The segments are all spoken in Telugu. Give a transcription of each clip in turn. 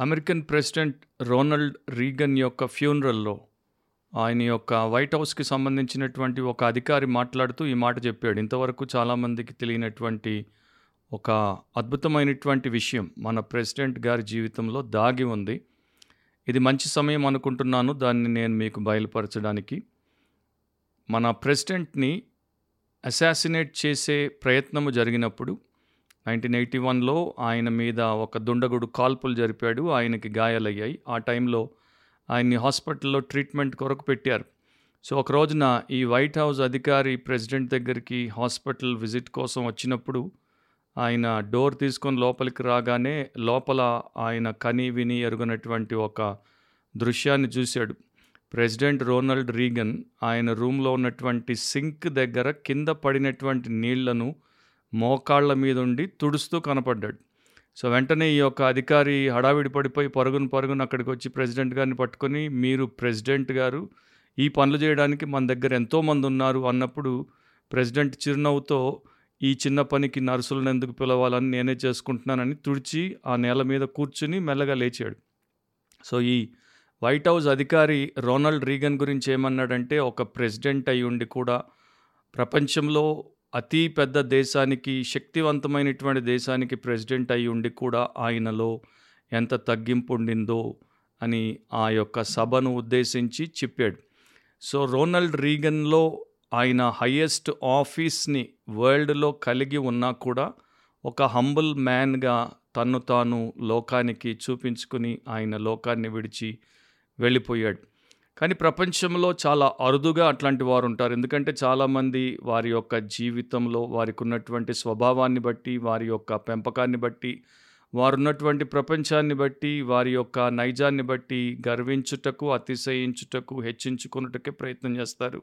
అమెరికన్ ప్రెసిడెంట్ రోనల్డ్ రీగన్ యొక్క ఫ్యూనరల్లో ఆయన యొక్క వైట్ హౌస్కి సంబంధించినటువంటి ఒక అధికారి మాట్లాడుతూ ఈ మాట చెప్పాడు. ఇంతవరకు చాలామందికి తెలియనటువంటి ఒక అద్భుతమైనటువంటి విషయం మన ప్రెసిడెంట్ గారి జీవితంలో దాగి ఉంది. ఇది మంచి సమయం అనుకుంటున్నాను. దాన్ని నేను మీకు బయలుపరచడానికి. మన ప్రెసిడెంట్ని అసాసినేట్ చేసే ప్రయత్నము జరిగినప్పుడు నైన్టీన్ ఎయిటీ వన్లో ఆయన మీద ఒక దుండగుడు కాల్పులు జరిపాడు. ఆయనకి గాయాలయ్యాయి. ఆ టైంలో ఆయన్ని హాస్పిటల్లో ట్రీట్మెంట్ కొరకు పెట్టారు. సో ఒక రోజున ఈ వైట్ హౌస్ అధికారి ప్రెసిడెంట్ దగ్గరికి హాస్పిటల్ విజిట్ కోసం వచ్చినప్పుడు ఆయన డోర్ తీసుకొని లోపలికి రాగానే లోపల ఆయన కని విని ఎరుగనటువంటి ఒక దృశ్యాన్ని చూశాడు. ప్రెసిడెంట్ రోనాల్డ్ రీగన్ ఆయన రూమ్లో ఉన్నటువంటి సింక్ దగ్గర కింద పడినటువంటి నీళ్ళను మోకాళ్ళ మీదుండి తుడుస్తూ కనపడ్డాడు. సో వెంటనే ఈ యొక్క అధికారి హడావిడి పడిపోయి పరుగున పరుగున అక్కడికి వచ్చి ప్రెసిడెంట్ గారిని పట్టుకొని మీరు ప్రెసిడెంట్ గారు ఈ పనులు చేయడానికి మన దగ్గర ఎంతోమంది ఉన్నారు అన్నప్పుడు ప్రెసిడెంట్ చిరునవ్వుతో ఈ చిన్న పనికి నర్సులను ఎందుకు పిలవాలని నేనే చేసుకుంటున్నానని తుడిచి ఆ నేల మీద కూర్చుని మెల్లగా లేచాడు. సో ఈ వైట్ హౌస్ అధికారి రొనాల్డ్ రీగన్ గురించి ఏమన్నాడంటే ఒక ప్రెసిడెంట్ అయి ఉండి కూడా ప్రపంచంలో అతి పెద్ద దేశానికి శక్తివంతమైనటువంటి దేశానికి ప్రెసిడెంట్ అయి ఉండి కూడా ఆయనలో ఎంత తగ్గింపు ఉండిందో అని ఆ యొక్క సభను ఉద్దేశించి చెప్పాడు. సో రోనల్డ్ రీగన్లో ఆయన హయ్యెస్ట్ ఆఫీస్ని వరల్డ్లో కలిగి ఉన్నా కూడా ఒక హంబుల్ మ్యాన్గా తన్ను తాను లోకానికి చూపించుకుని ఆయన లోకాన్ని విడిచి వెళ్ళిపోయాడు. కానీ ప్రపంచంలో చాలా అరుదుగా అట్లాంటి వారు ఉంటారు. ఎందుకంటే చాలామంది వారి యొక్క జీవితంలో వారికి ఉన్నటువంటి స్వభావాన్ని బట్టి వారి యొక్క పెంపకాన్ని బట్టి వారున్నటువంటి ప్రపంచాన్ని బట్టి వారి యొక్క నైజాన్ని బట్టి గర్వించుటకు అతిశయించుటకు హెచ్చించుకున్నటకే ప్రయత్నం చేస్తారు.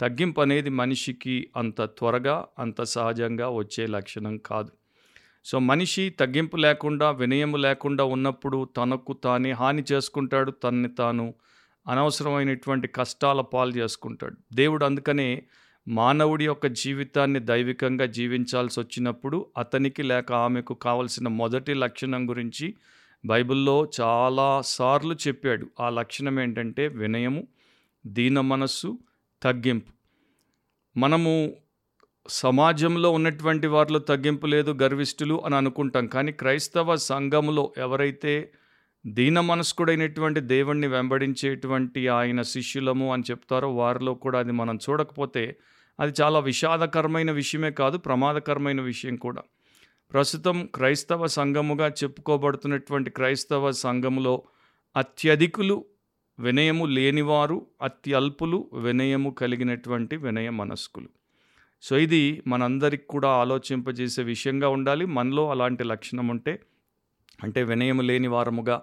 తగ్గింపు అనేది మనిషికి అంత త్వరగా అంత సహజంగా వచ్చే లక్షణం కాదు. సో మనిషి తగ్గింపు లేకుండా వినయము లేకుండా ఉన్నప్పుడు తనకు తానే హాని చేసుకుంటాడు. తనని తాను అనవసరమైనటువంటి కష్టాల పాలు చేసుకుంటాడు. దేవుడు అందుకనే మానవుడి యొక్క జీవితాన్ని దైవికంగా జీవించాల్సి వచ్చినప్పుడు అతనికి లేక ఆమెకు కావలసిన మొదటి లక్షణం గురించి బైబిల్లో చాలా సార్లు చెప్పాడు. ఆ లక్షణం ఏంటంటే వినయము దీన మనస్సు తగ్గింపు. మనము సమాజంలో ఉన్నటువంటి వారిలో తగ్గింపు లేదు గర్విష్ఠులు అని అనుకుంటాం. కానీ క్రైస్తవ సంఘములో ఎవరైతే దీన మనస్కుడైనటువంటి దేవుణ్ణి వెంబడించేటువంటి ఆయన శిష్యులము అని చెప్తారో వారిలో కూడా అది మనం చూడకపోతే అది చాలా విషాదకరమైన విషయమే కాదు ప్రమాదకరమైన విషయం కూడా. ప్రస్తుతం క్రైస్తవ సంఘముగా చెప్పుకోబడుతున్నటువంటి క్రైస్తవ సంఘములో అత్యధికులు వినయము లేనివారు అత్యల్పులు వినయము కలిగినటువంటి వినయ మనస్కులు. సో ఇది మనందరికి కూడా ఆలోచింపజేసే విషయంగా ఉండాలి. మనలో అలాంటి లక్షణం ఉంటే అంటే వినయము లేని వారముగా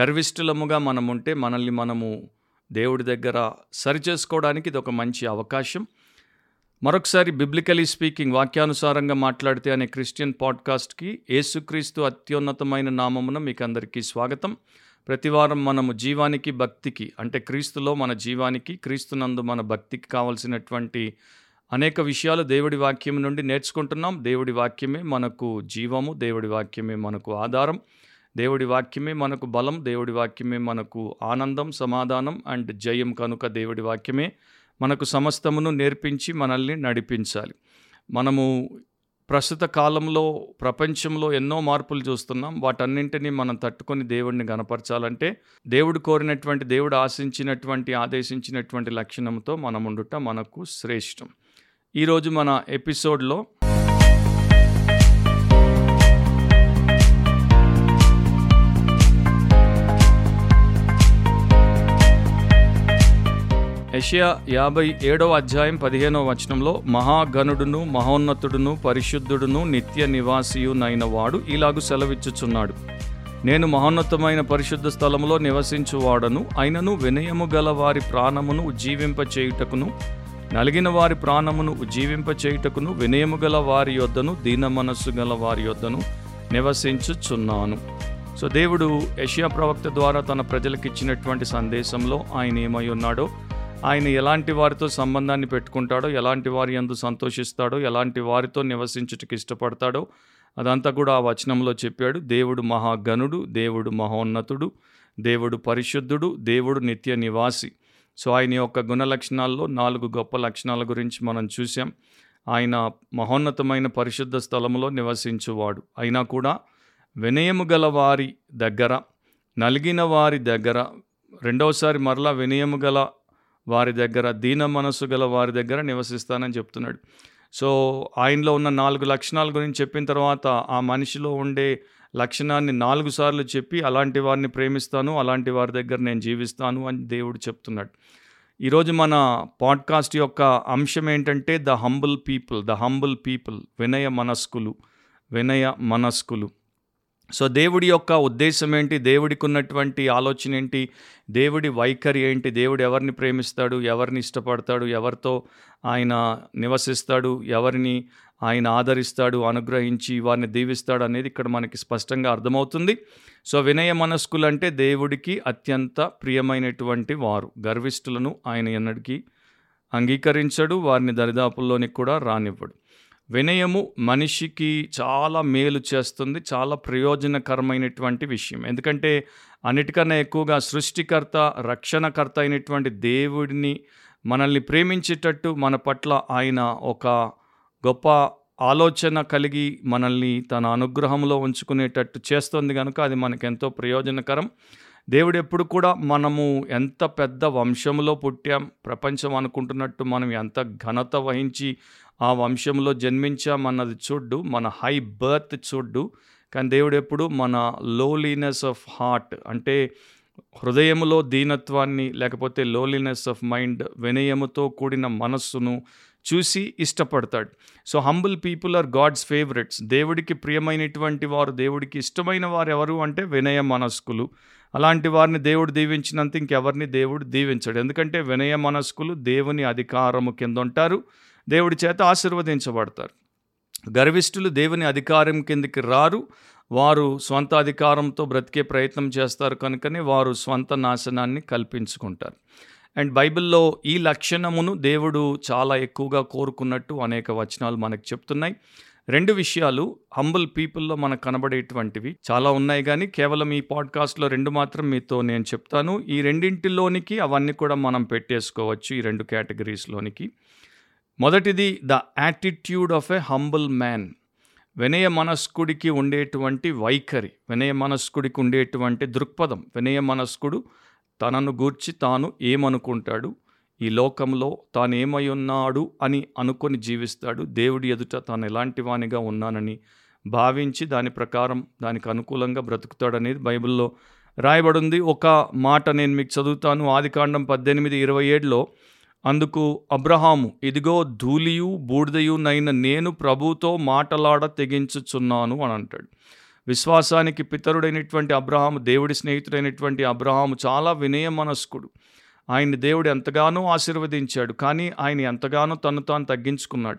గర్విష్ఠులముగా మనం ఉంటే మనల్ని మనము దేవుడి దగ్గర సరిచేసుకోవడానికి ఇది ఒక మంచి అవకాశం. మరొకసారి బిబ్లికలీ స్పీకింగ్ వాక్యానుసారంగా మాట్లాడితే అనే క్రిస్టియన్ పాడ్కాస్ట్కి ఏసుక్రీస్తు అత్యున్నతమైన నామమున మీకు అందరికీ స్వాగతం ప్రతివారం మనము జీవానికి భక్తికి అంటే క్రీస్తులో మన జీవానికి క్రీస్తునందు మన భక్తికి కావలసినటువంటి అనేక విషయాలు దేవుడి వాక్యం నుండి నేర్చుకుంటున్నాం. దేవుడి వాక్యమే మనకు జీవము దేవుడి వాక్యమే మనకు ఆధారం. దేవుడి వాక్యమే మనకు బలం దేవుడి వాక్యమే మనకు ఆనందం సమాధానం అండ్ జయం కనుక దేవుడి వాక్యమే మనకు సమస్తమును నేర్పించి మనల్ని నడిపించాలి. మనము ప్రస్తుత కాలంలో ప్రపంచంలో ఎన్నో మార్పులు చూస్తున్నాం. వాటన్నింటినీ మనం తట్టుకొని దేవుడిని గనపరచాలంటే దేవుడు కోరినటువంటి దేవుడు ఆశించినటువంటి ఆదేశించినటువంటి లక్షణంతో మనం ఉండుట మనకు శ్రేష్టం. ఈరోజు మన ఎపిసోడ్లో యషయా యాభై ఏడవ అధ్యాయం పదిహేనవ వచనంలో మహాగణుడును మహోన్నతుడును పరిశుద్ధుడును నిత్య నివాసియునైన వాడు ఇలాగు సెలవిచ్చుచున్నాడు. నేను మహోన్నతమైన పరిశుద్ధ స్థలములో నివసించువాడను అయినను వినయము గల వారి ప్రాణమును ఉజ్జీవింపచేయుటకును నలిగిన వారి ప్రాణమును ఉజ్జీవింపచేయుటకును వినయము గల వారి యొద్దను దీన మనస్సు గల వారి యొద్దను నివసించుచున్నాను. సో దేవుడు యషియా ప్రవక్త ద్వారా తన ప్రజలకు ఇచ్చినటువంటి సందేశంలో ఆయన ఏమై ఉన్నాడో ఆయన ఎలాంటి వారితో సంబంధాన్ని పెట్టుకుంటాడో ఎలాంటి వారి యందు సంతోషిస్తాడో ఎలాంటి వారితో నివసించుటకు ఇష్టపడతాడో అదంతా కూడా ఆ వచనంలో చెప్పాడు. దేవుడు మహాగణుడు దేవుడు మహోన్నతుడు దేవుడు పరిశుద్ధుడు దేవుడు నిత్య నివాసి. సో ఆయన యొక్క గుణ లక్షణాల్లో నాలుగు గొప్ప లక్షణాల గురించి మనం చూసాం ఆయన మహోన్నతమైన పరిశుద్ధ స్థలంలో నివసించువాడు. అయినా కూడా వినయము గల వారి దగ్గర నలిగిన వారి దగ్గర రెండవసారి మరలా వినయము గల వారి దగ్గర దీన మనసు గల వారి దగ్గర నివసిస్తానని చెప్తున్నాడు. సో ఆయనలో ఉన్న నాలుగు లక్షణాల గురించి చెప్పిన తర్వాత ఆ మనిషిలో ఉండే లక్షణాన్ని నాలుగు సార్లు చెప్పి అలాంటి వారిని ప్రేమిస్తాను అలాంటి వారి దగ్గర నేను జీవిస్తాను అని దేవుడు చెప్తున్నాడు. ఈరోజు మన పాడ్కాస్ట్ యొక్క అంశం ఏంటంటే the humble people the humble people వినయ మనస్కులు వినయ మనస్కులు. సో దేవుడి యొక్క ఉద్దేశం ఏంటి? దేవుడికి ఉన్నటువంటి ఆలోచన ఏంటి? దేవుడి వైఖరి ఏంటి? దేవుడు ఎవరిని ప్రేమిస్తాడు? ఎవరిని ఇష్టపడతాడు? ఎవరితో ఆయన నివసిస్తాడు? ఎవరిని ఆయన ఆదరిస్తాడు? అనుగ్రహించి వారిని దీవిస్తాడు అనేది ఇక్కడ మనకి స్పష్టంగా అర్థమవుతుంది. సో వినయ మనస్కులు అంటే దేవుడికి అత్యంత ప్రియమైనటువంటి వారు. గర్విష్ఠులను ఆయన ఎన్నటికీ అంగీకరించడు. వారిని దరిదాపుల్లోనికి కూడా రానివ్వడు. వినయము మనిషికి చాలా మేలు చేస్తుంది చాలా ప్రయోజనకరమైనటువంటి విషయం. ఎందుకంటే అన్నిటికన్నా ఎక్కువగా సృష్టికర్త రక్షణకర్త అయినటువంటి దేవుడిని మనల్ని ప్రేమించేటట్టు మన పట్ల ఆయన ఒక గొప్ప ఆలోచన కలిగి మనల్ని తన అనుగ్రహంలో ఉంచుకునేటట్టు చేస్తుంది కనుక అది మనకెంతో ప్రయోజనకరం. దేవుడు ఎప్పుడు కూడా మనము ఎంత పెద్ద వంశంలో పుట్టాం ప్రపంచం అనుకుంటున్నట్టు మనం ఎంత ఘనత వహించి ఆ వంశంలో జన్మించామన్నది చూడ్డు మన హై బర్త్ చూడ్డు. కానీ దేవుడు ఎప్పుడు మన లోలీనెస్ ఆఫ్ హార్ట్ అంటే హృదయములో దీనత్వాన్ని లేకపోతే లోలీనెస్ ఆఫ్ మైండ్ వినయముతో కూడిన మనస్సును చూసి ఇష్టపడతాడు. So humble people are God's favourites. దేవుడికి ప్రియమైనటువంటి వారు దేవుడికి ఇష్టమైన వారు ఎవరు అంటే వినయ మనస్కులు. అలాంటి వారిని దేవుడు దీవించినంత ఇంకెవరిని దేవుడు దీవించడు. ఎందుకంటే వినయ మనస్కులు దేవుని అధికారము కింద ఉంటారు దేవుడి చేత ఆశీర్వదించబడతారు. గర్విష్ఠులు దేవుని అధికారం కిందకి రారు. వారు స్వంత అధికారంతో బ్రతికే ప్రయత్నం చేస్తారు కనుకనే వారు స్వంత నాశనాన్ని కల్పించుకుంటారు. అండ్ బైబిల్లో ఈ లక్షణమును దేవుడు చాలా ఎక్కువగా కోరుకున్నట్టు అనేక వచనాలు మనకు చెప్తున్నాయి. రెండు విషయాలు హంబుల్ పీపుల్లో మనకు కనబడేటువంటివి చాలా ఉన్నాయి కానీ కేవలం ఈ పాడ్కాస్ట్లో రెండు మాత్రం మీతో నేను చెప్తాను. ఈ రెండింటిలోనికి అవన్నీ కూడా మనం పెట్టేసుకోవచ్చు ఈ రెండు కేటగిరీస్లోనికి. మొదటిది the attitude of a humble man. వినయ మనస్కుడికి ఉండేటువంటి వైఖరి వినయ మనస్కుడికి ఉండేటువంటి దృక్పథం. వినయ మనస్కుడు తనను గూర్చి తాను ఏమనుకుంటాడు? ఈ లోకంలో తాను ఏమై ఉన్నాడు అని అనుకొని జీవిస్తాడు. దేవుడి ఎదుట తాను ఎలాంటి వానిగా ఉన్నానని భావించి దాని ప్రకారం దానికి అనుకూలంగా బ్రతుకుతాడనేది బైబిల్లో రాయబడింది. ఒక మాట నేను మీకు చదువుతాను. ఆదికాండం పద్దెనిమిది ఇరవై ఏడులో అందుకు అబ్రహాము ఇదిగో ధూళియు బూడిదయునైన నేను ప్రభుతో మాటలాడ తెగించుచున్నాను అని అంటాడు. విశ్వాసానికి పితరుడైనటువంటి అబ్రహాము దేవుడి స్నేహితుడైనటువంటి అబ్రహాము చాలా వినయ మనస్కుడు. ఆయన దేవుడు ఎంతగానో ఆశీర్వదించాడు కానీ ఆయన ఎంతగానో తను తాను తగ్గించుకున్నాడు.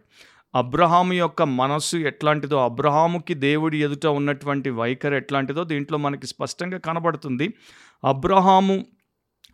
అబ్రహాము యొక్క మనస్సు ఎట్లాంటిదో అబ్రహాముకి దేవుడి ఎదుట ఉన్నటువంటి వైఖరి ఎట్లాంటిదో దీంట్లో మనకి స్పష్టంగా కనబడుతుంది. అబ్రహాము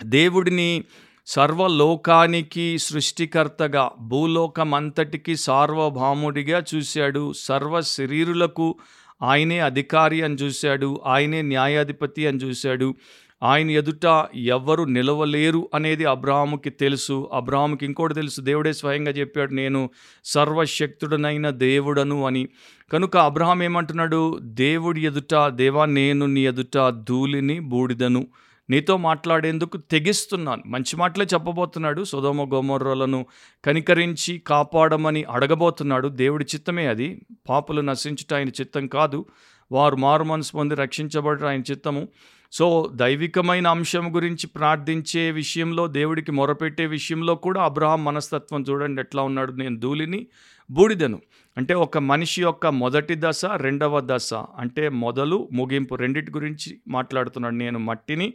దేవుడిని సర్వలోకానికి సృష్టికర్తగా భూలోకం అంతటికి సార్వభౌముడిగా చూశాడు. సర్వ శరీరులకు ఆయనే అధికారి అని చూశాడు. ఆయనే న్యాయాధిపతి అని చూశాడు. ఆయన ఎదుట ఎవరు నిలవలేరు అనేది అబ్రాహాముకి తెలుసు. అబ్రాహాముకి ఇంకోటి తెలుసు. దేవుడే స్వయంగా చెప్పాడు నేను సర్వశక్తుడనైన దేవుడను అని. కనుక అబ్రహాం ఏమంటున్నాడు? దేవుడి ఎదుట దేవా నేను నీ ఎదుట ధూళిని బూడిదను. నీతో మాట్లాడేందుకు తెగిస్తున్నాను. మంచి మాటలే చెప్పబోతున్నాడు. సుధోమ గోమర్రలను కనికరించి కాపాడమని అడగబోతున్నాడు. దేవుడి చిత్తమే అది. పాపులు నశించుట ఆయన చిత్తం కాదు. వారు మారు మనసు పొంది రక్షించబడటం ఆయన చిత్తము. సో దైవికమైన అంశం గురించి ప్రార్థించే విషయంలో దేవుడికి మొరపెట్టే విషయంలో కూడా అబ్రహాం మనస్తత్వం చూడండి. ఎట్లా ఉన్నాడు నేను ధూళిని. బూడిదను. అంటే ఒక మనిషి యొక్క మొదటి దశ రెండవ దశ. అంటే మొదలు ముగింపు రెండిటి గురించి మాట్లాడుతున్నాడు. నేను మట్టిని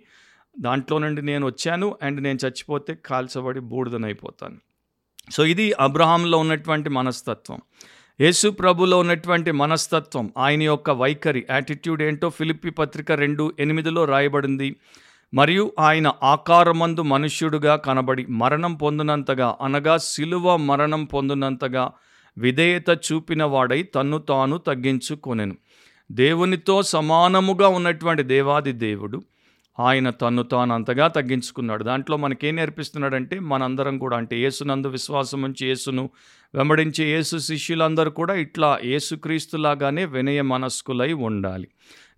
దాంట్లో నుండి నేను వచ్చాను అండ్ నేను చచ్చిపోతే కాల్చబడి బూడిదనైపోతాను. సో ఇది అబ్రహాంలో ఉన్నటువంటి మనస్తత్వం. యేసు ప్రభులో ఉన్నటువంటి మనస్తత్వం ఆయన యొక్క వైఖరి యాటిట్యూడ్ ఏంటో ఫిలిప్పి పత్రిక రెండు ఎనిమిదిలో రాయబడింది. మరియు ఆయన ఆకారమందు మనుష్యుడుగా కనబడి మరణం పొందినంతగా అనగా శిలువ మరణం పొందినంతగా విధేయత చూపిన వాడై తన్ను తాను తగ్గించుకొనెను. దేవునితో సమానముగా ఉన్నటువంటి దేవాది దేవుడు ఆయన తన్ను తాను అంతగా తగ్గించుకున్నాడు. దాంట్లో మనకేం నేర్పిస్తున్నాడంటే మనందరం కూడా అంటే యేసునందు విశ్వాసం ఉంచి యేసును వెంబడించే యేసు శిష్యులందరూ కూడా ఇట్లా యేసుక్రీస్తులాగానే వినయ మనస్కులై ఉండాలి.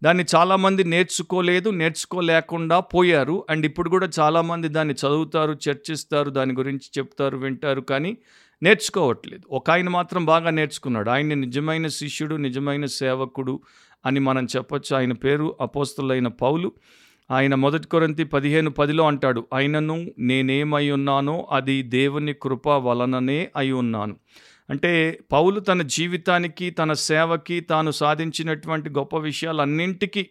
దాన్ని చాలామంది నేర్చుకోలేదు నేర్చుకోలేకుండా పోయారు. అండ్ ఇప్పుడు కూడా చాలామంది దాన్ని చదువుతారు చర్చిస్తారు దాని గురించి చెప్తారు వింటారు. కానీ నేర్చుకోవట్లేదు. ఒక ఆయన మాత్రం బాగా నేర్చుకున్నాడు. ఆయన నిజమైన శిష్యుడు నిజమైన సేవకుడు అని మనం చెప్పొచ్చు. ఆయన పేరు అపోస్తులైన పౌలు. ఆయన మొదటి కొరంతి పదిహేను పదిలో అంటాడు ఆయనను నేనేమై ఉన్నానో అది దేవుని కృప వలననే అయి ఉన్నాను. అంటే పౌలు తన జీవితానికి తన సేవకి తాను సాధించినటువంటి గొప్ప విషయాలన్నింటికీ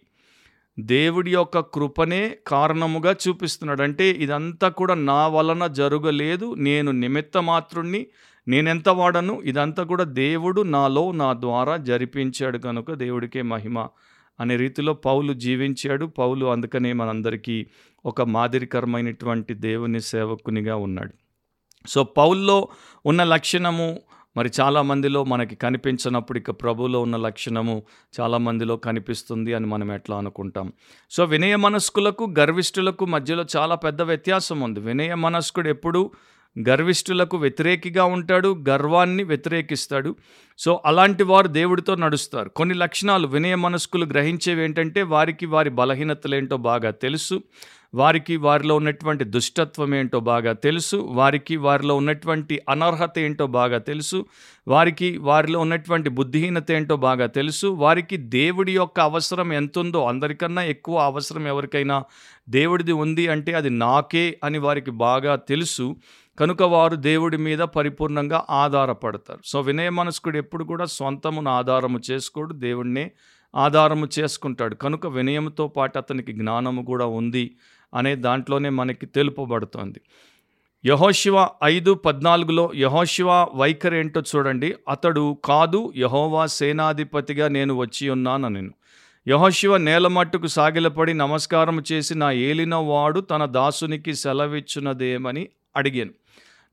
దేవుడి యొక్క కృపనే కారణముగా చూపిస్తున్నాడు. అంటే ఇదంతా కూడా నా వలన జరగలేదు. నేను నిమిత్త మాత్రుణ్ణి నేనెంత వాడను? ఇదంతా కూడా దేవుడు నాలో నా ద్వారా జరిపించాడు కనుక దేవుడికే మహిమ అనే రీతిలో పౌలు జీవించాడు. పౌలు అందుకనే మనందరికీ ఒక మాదిరికరమైనటువంటి దేవుని సేవకునిగా ఉన్నాడు. సో పౌల్లో ఉన్న లక్షణము మరి చాలామందిలో మనకి కనిపించినప్పుడు ఇక ప్రభులో ఉన్న లక్షణము చాలామందిలో కనిపిస్తుంది అని మనం ఎట్లా అనుకుంటాం. సో వినయ మనస్కులకు గర్విష్ఠులకు మధ్యలో చాలా పెద్ద వ్యత్యాసం ఉంది. వినయ మనస్కుడు ఎప్పుడు గర్విష్ఠులకు వ్యతిరేకిగా ఉంటాడు గర్వాన్ని వ్యతిరేకిస్తాడు. సో అలాంటి వారు దేవుడితో నడుస్తారు. కొన్ని లక్షణాలు వినయ మనస్కులు గ్రహించేవి ఏంటంటే వారికి వారి బలహీనతలేంటో బాగా తెలుసు. వారికి వారిలో ఉన్నటువంటి దుష్టత్వం ఏంటో బాగా తెలుసు. వారికి వారిలో ఉన్నటువంటి అనర్హత ఏంటో బాగా తెలుసు. వారికి వారిలో ఉన్నటువంటి బుద్ధిహీనత ఏంటో బాగా తెలుసు. వారికి దేవుడి యొక్క అవసరం ఎంతుందో అందరికన్నా ఎక్కువ అవసరం ఎవరికైనా దేవుడిది ఉంది అంటే అది నాకే అని వారికి బాగా తెలుసు. కనుక వారు దేవుడి మీద పరిపూర్ణంగా ఆధారపడతారు. సో వినయ మనస్కుడు ఎప్పుడు కూడా సొంతమును ఆధారము చేసుకోడు దేవుడినే ఆధారము చేసుకుంటాడు. కనుక వినయంతో పాటు అతనికి జ్ఞానము కూడా ఉంది అనే దాంట్లోనే మనకి తెలుపబడుతోంది. యహోశివ ఐదు పద్నాలుగులో యహోశివ వైఖరి ఏంటో చూడండి. అతడు కాదు యహోవా సేనాధిపతిగా నేను వచ్చి ఉన్నాను నేను యహోశివ నేలమట్టుకు సాగిలపడి నమస్కారం చేసి నా ఏలిన వాడు తన దాసునికి సెలవిచ్చునదేమని అడిగాను.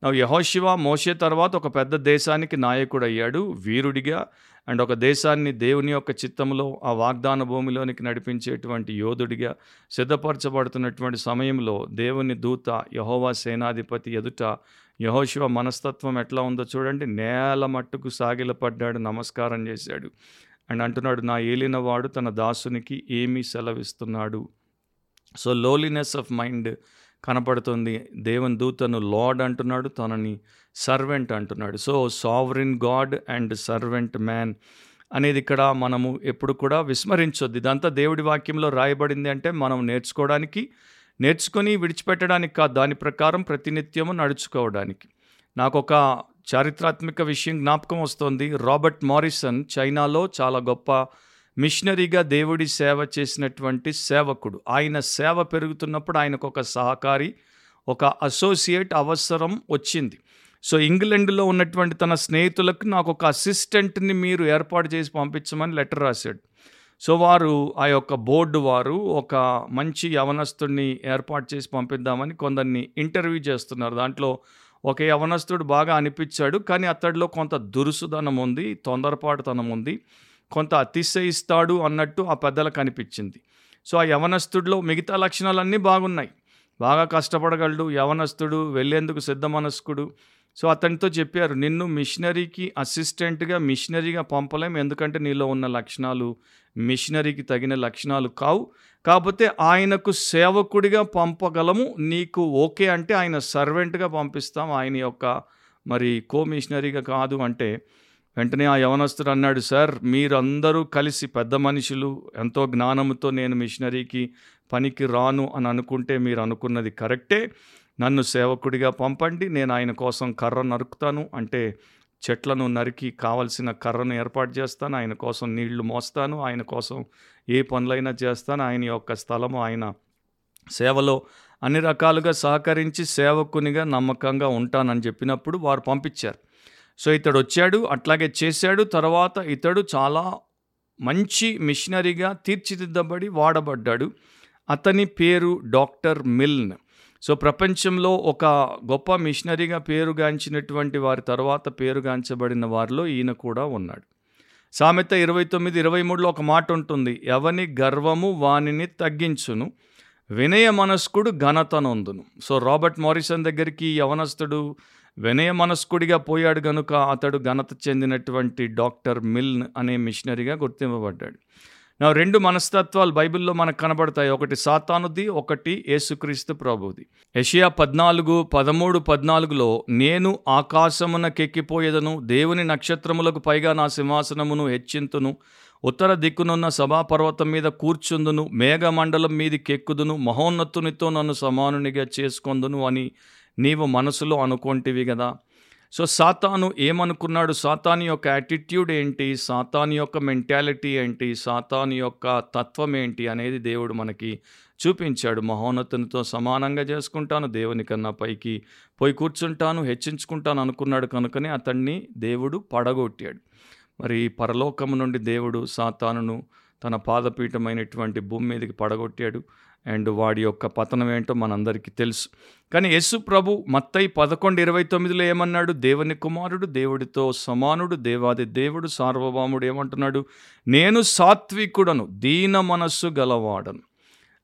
యహోశివ మోసే తర్వాత ఒక పెద్ద దేశానికి నాయకుడు అయ్యాడు వీరుడిగా. అండ్ ఒక దేశాన్ని దేవుని యొక్క చిత్తంలో ఆ వాగ్దాన భూమిలోనికి నడిపించేటువంటి యోధుడిగా సిద్ధపరచబడుతున్నటువంటి సమయంలో దేవుని దూత యహోవా సేనాధిపతి ఎదుట యహోశివ మనస్తత్వం ఎట్లా ఉందో చూడండి. నేల మట్టుకు సాగిలపడ్డాడు నమస్కారం చేశాడు. అండ్ అంటున్నాడు నా ఏలినవాడు తన దాసునికి ఏమీ సెలవిస్తున్నాడు. సో లోలీనెస్ ఆఫ్ మైండ్ కనపడుతుంది. దేవుని దూతను లార్డ్ అంటున్నాడు తనని సర్వెంట్ అంటున్నాడు. So sovereign God and servant man అనేది ఇక్కడ మనము ఎప్పుడు కూడా విస్మరించొద్దు. ఇదంతా దేవుడి వాక్యంలో రాయబడింది అంటే మనం నేర్చుకోవడానికి నేర్చుకొని విడిచిపెట్టడానికి కాదు. దాని ప్రకారం ప్రతినిత్యము నడుచుకోవడానికి. నాకు ఒక చారిత్రాత్మక విషయం జ్ఞాపకం వస్తుంది. రాబర్ట్ మారిసన్ చైనాలో చాలా గొప్ప మిషనరీగా దేవుడి సేవ చేసినటువంటి సేవకుడు. ఆయన సేవ పెరుగుతున్నప్పుడు ఆయనకు ఒక సహకారి ఒక అసోసియేట్ అవసరం వచ్చింది. సో ఇంగ్లాండ్లో ఉన్నటువంటి తన స్నేహితులకు నాకు ఒక అసిస్టెంట్ని మీరు ఏర్పాటు చేసి పంపించమని లెటర్ రాశాడు. సో వారు ఆ యొక్క బోర్డు వారు ఒక మంచి యవనస్తుడిని ఏర్పాటు చేసి పంపిద్దామని కొందరిని ఇంటర్వ్యూ చేస్తున్నారు. దాంట్లో ఒక యవనస్తుడు బాగా అనిపించాడు కానీ అతడిలో కొంత దురుసుదనం ఉంది తొందరపాటుతనం ఉంది. కొంత అతిశయిస్తాడు అన్నట్టు ఆ పెద్దలకు అనిపించింది. సో ఆ యవనస్తుడిలో మిగతా లక్షణాలన్నీ బాగున్నాయి. బాగా కష్టపడగలడు యవనస్తుడు వెళ్ళేందుకు సిద్ధమనస్కుడు. సో అతనితో చెప్పారు నిన్ను మిషనరీకి అసిస్టెంట్గా మిషనరీగా పంపలేం ఎందుకంటే నీలో ఉన్న లక్షణాలు మిషనరీకి తగిన లక్షణాలు కావు. కాకపోతే ఆయనకు సేవకుడిగా పంపగలము నీకు ఓకే అంటే ఆయన సర్వెంట్గా పంపిస్తాం ఆయన యొక్క మరి కో మిషనరీగా కాదు అంటే వెంటనే ఆ యవనస్తుడు అన్నాడు సార్ మీరందరూ కలిసి పెద్ద మనుషులు ఎంతో జ్ఞానంతో నేను మిషనరీకి పనికి రాను అని అనుకుంటే మీరు అనుకున్నది కరెక్టే. నన్ను సేవకుడిగా పంపండి నేను ఆయన కోసం కర్ర నరుకుతాను. అంటే చెట్లను నరికి కావలసిన కర్రను ఏర్పాటు చేస్తాను ఆయన కోసం నీళ్ళు మోస్తాను ఆయన కోసం ఏ పనులైనా చేస్తాను ఆయన యొక్క స్థలము ఆయన సేవలో అన్ని రకాలుగా సహకరించి సేవకునిగా నమ్మకంగా ఉంటానని చెప్పినప్పుడు వారు పంపించారు. సో ఇతడు వచ్చాడు అట్లాగే చేశాడు. తర్వాత ఇతడు చాలా మంచి మిషనరీగా తీర్చిదిద్దబడి వాడబడ్డాడు. అతని పేరు డాక్టర్ మిల్న్. సో ప్రపంచంలో ఒక గొప్ప మిషనరీగా పేరుగాంచినటువంటి వారి తర్వాత పేరుగాంచబడిన వారిలో ఈయన కూడా ఉన్నాడు. సామెత ఇరవై తొమ్మిది ఇరవై మూడులో ఒక మాట ఉంటుంది ఎవని గర్వము వానిని తగ్గించును వినయ మనస్కుడు ఘనతనొందును సో రాబర్ట్ మారిసన్ దగ్గరికి యవనస్తుడు వినయ మనస్కుడిగా పోయాడు గనుక అతడు ఘనత చెందినటువంటి డాక్టర్ మిల్న్ అనే మిషనరీగా గుర్తింపబడ్డాడు. నా రెండు మనస్తత్వాలు బైబిల్లో మనకు కనబడతాయి. ఒకటి సాతానుది ఒకటి యేసుక్రీస్తు ప్రభుది యషియా పద్నాలుగు పదమూడు పద్నాలుగులో నేను ఆకాశమునకెక్కిపోయేదను దేవుని నక్షత్రములకు పైగా నా సింహాసనమును హెచ్చింతును ఉత్తర దిక్కునున్న సభాపర్వతం మీద కూర్చుందును మేఘమండలం మీదికెక్కుదును మహోన్నతునితో నన్ను సమానునిగా చేసుకొందును అని నీవు మనసులో అనుకుంటివి కదా సో సాతాను ఏమనుకున్నాడు? సాతాను యొక్క యాటిట్యూడ్ ఏంటి? సాతాను యొక్క మెంటాలిటీ ఏంటి? సాతాను యొక్క తత్వం ఏంటి? అనేది దేవుడు మనకి చూపించాడు. మహోన్నతునితో సమానంగా చేసుకుంటాను దేవుని కన్నా పైకి పోయి కూర్చుంటాను హెచ్చించుకుంటాను అనుకున్నాడు కనుకనే అతన్ని దేవుడు పడగొట్టాడు. మరి పరలోకము నుండి దేవుడు సాతానును తన పాదపీఠమైనటువంటి భూమి మీదకి పడగొట్టాడు. అండ్ వాడి యొక్క పతనం ఏంటో మనందరికీ తెలుసు. కానీ యేసు ప్రభు మత్తై పదకొండు ఇరవై తొమ్మిదిలో ఏమన్నాడు? దేవుని కుమారుడు దేవుడితో సమానుడు దేవాది దేవుడు సార్వభౌముడు ఏమంటున్నాడు? నేను సాత్వికుడను దీన మనస్సు గలవాడను.